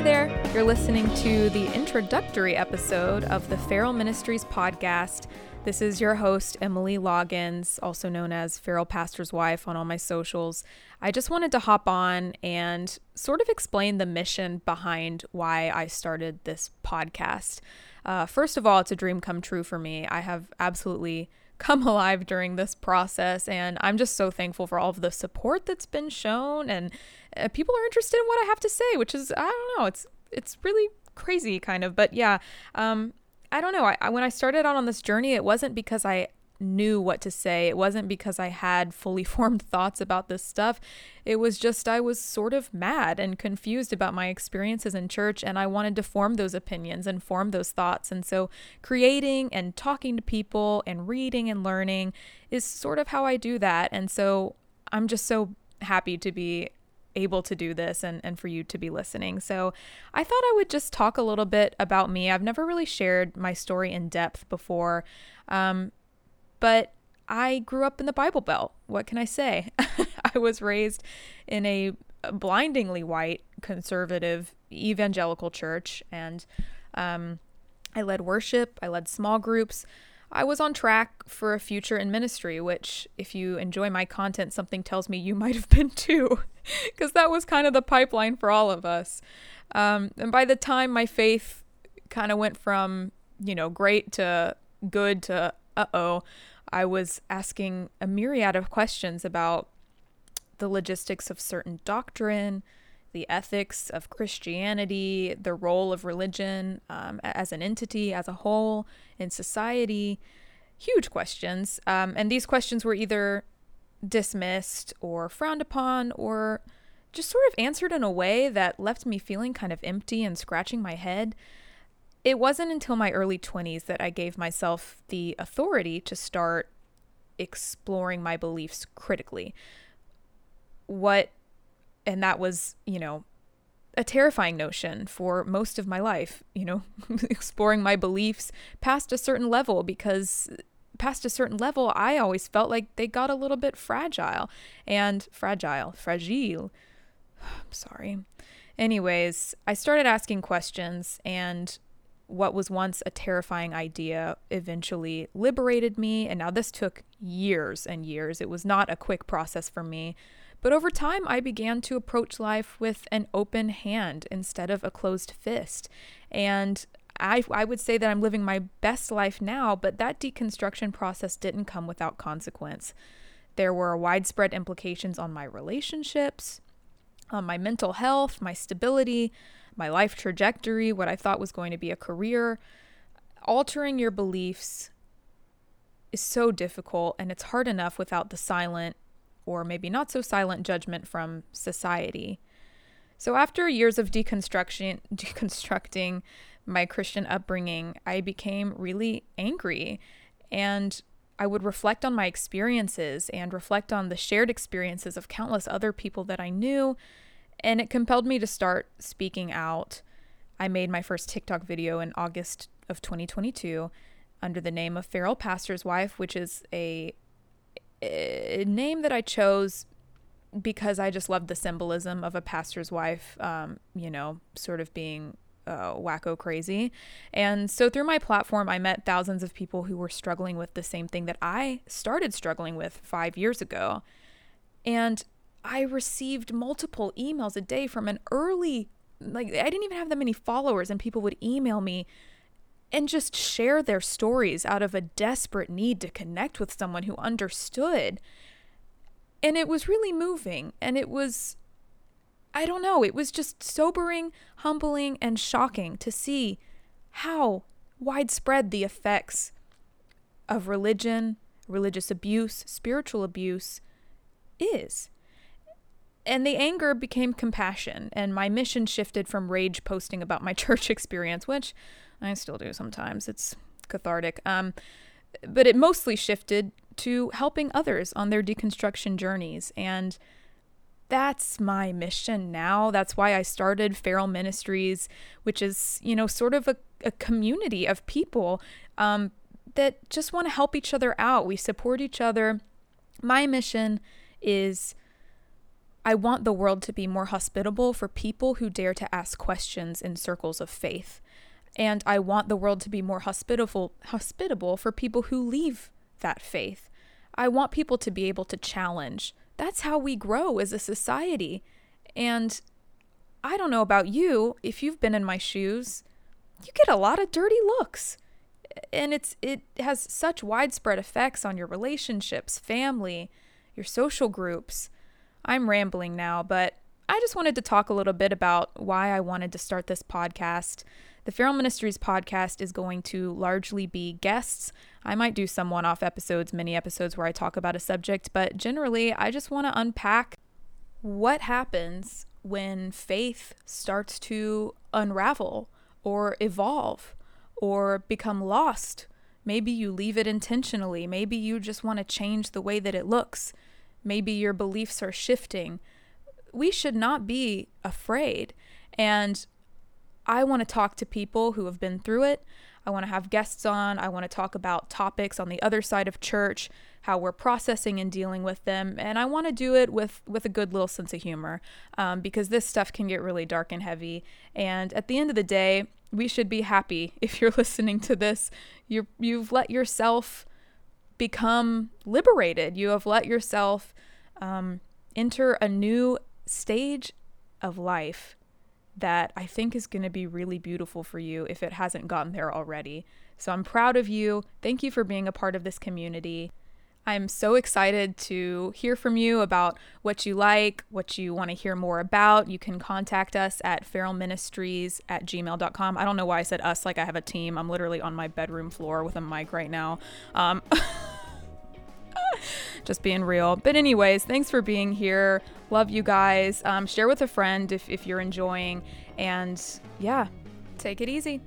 Hey there, you're listening to the introductory episode of the Feral Ministries podcast. This is your host, Emily Loggins, also known as Feral Pastor's Wife on all my socials. I just wanted to hop on and sort of explain the mission behind why I started this podcast. Uh, first of all, it's a dream come true for me. I have absolutely come alive during this process, and I'm just so thankful for all of the support that's been shown, and uh, people are interested in what I have to say, which is I don't know, it's it's really crazy kind of, but yeah, um, I don't know. I, I, when I started out on this journey, it wasn't because I knew what to say. It wasn't because I had fully formed thoughts about this stuff. It was just I was sort of mad and confused about my experiences in church, and I wanted to form those opinions and form those thoughts. And so, creating and talking to people and reading and learning is sort of how I do that. And so, I'm just so happy to be able to do this and, and for you to be listening. So I thought I would just talk a little bit about me. I've never really shared my story in depth before, um, but I grew up in the Bible Belt. What can I say? I was raised in a blindingly white conservative evangelical church, and um, I led worship, I led small groups. I was on track for a future in ministry, which, if you enjoy my content, something tells me you might have been too, because that was kind of the pipeline for all of us. Um, and by the time my faith kind of went from, you know, great to good to uh oh, I was asking a myriad of questions about the logistics of certain doctrine, the ethics of Christianity, the role of religion um, as an entity, as a whole in society. Huge questions. Um, and these questions were either dismissed or frowned upon or just sort of answered in a way that left me feeling kind of empty and scratching my head. It wasn't until my early 20s that I gave myself the authority to start exploring my beliefs critically. What and that was, you know, a terrifying notion for most of my life, you know, exploring my beliefs past a certain level because past a certain level, I always felt like they got a little bit fragile and fragile, fragile. I'm sorry. Anyways, I started asking questions and what was once a terrifying idea eventually liberated me. And now this took years and years. It was not a quick process for me. But over time, I began to approach life with an open hand instead of a closed fist. And I, I would say that I'm living my best life now, but that deconstruction process didn't come without consequence. There were widespread implications on my relationships, on my mental health, my stability, my life trajectory, what I thought was going to be a career. Altering your beliefs is so difficult, and it's hard enough without the silent or maybe not so silent judgment from society. So after years of deconstruction deconstructing my Christian upbringing, I became really angry and I would reflect on my experiences and reflect on the shared experiences of countless other people that I knew and it compelled me to start speaking out. I made my first TikTok video in August of 2022 under the name of Feral Pastor's Wife, which is a a name that I chose because I just loved the symbolism of a pastor's wife, um, you know, sort of being uh, wacko crazy. And so through my platform, I met thousands of people who were struggling with the same thing that I started struggling with five years ago. And I received multiple emails a day from an early, like, I didn't even have that many followers, and people would email me and just share their stories out of a desperate need to connect with someone who understood. And it was really moving. And it was, I don't know, it was just sobering, humbling, and shocking to see how widespread the effects of religion, religious abuse, spiritual abuse is. And the anger became compassion, and my mission shifted from rage posting about my church experience, which I still do sometimes. It's cathartic. Um, but it mostly shifted to helping others on their deconstruction journeys. And that's my mission now. That's why I started Feral Ministries, which is, you know, sort of a, a community of people um, that just want to help each other out. We support each other. My mission is I want the world to be more hospitable for people who dare to ask questions in circles of faith. And I want the world to be more hospitable hospitable for people who leave that faith. I want people to be able to challenge. That's how we grow as a society. And I don't know about you, if you've been in my shoes, you get a lot of dirty looks. And it's it has such widespread effects on your relationships, family, your social groups. I'm rambling now, but I just wanted to talk a little bit about why I wanted to start this podcast. The Feral Ministries podcast is going to largely be guests. I might do some one off episodes, mini episodes where I talk about a subject, but generally, I just want to unpack what happens when faith starts to unravel or evolve or become lost. Maybe you leave it intentionally. Maybe you just want to change the way that it looks. Maybe your beliefs are shifting. We should not be afraid. And I want to talk to people who have been through it. I want to have guests on. I want to talk about topics on the other side of church, how we're processing and dealing with them, and I want to do it with with a good little sense of humor, um, because this stuff can get really dark and heavy. And at the end of the day, we should be happy if you're listening to this. You you've let yourself become liberated. You have let yourself um, enter a new stage of life that I think is going to be really beautiful for you if it hasn't gotten there already. So I'm proud of you. Thank you for being a part of this community. I'm so excited to hear from you about what you like, what you want to hear more about. You can contact us at feralministries at gmail.com. I don't know why I said us like I have a team. I'm literally on my bedroom floor with a mic right now. Um, just being real. But, anyways, thanks for being here. Love you guys. Um, share with a friend if, if you're enjoying. And yeah, take it easy.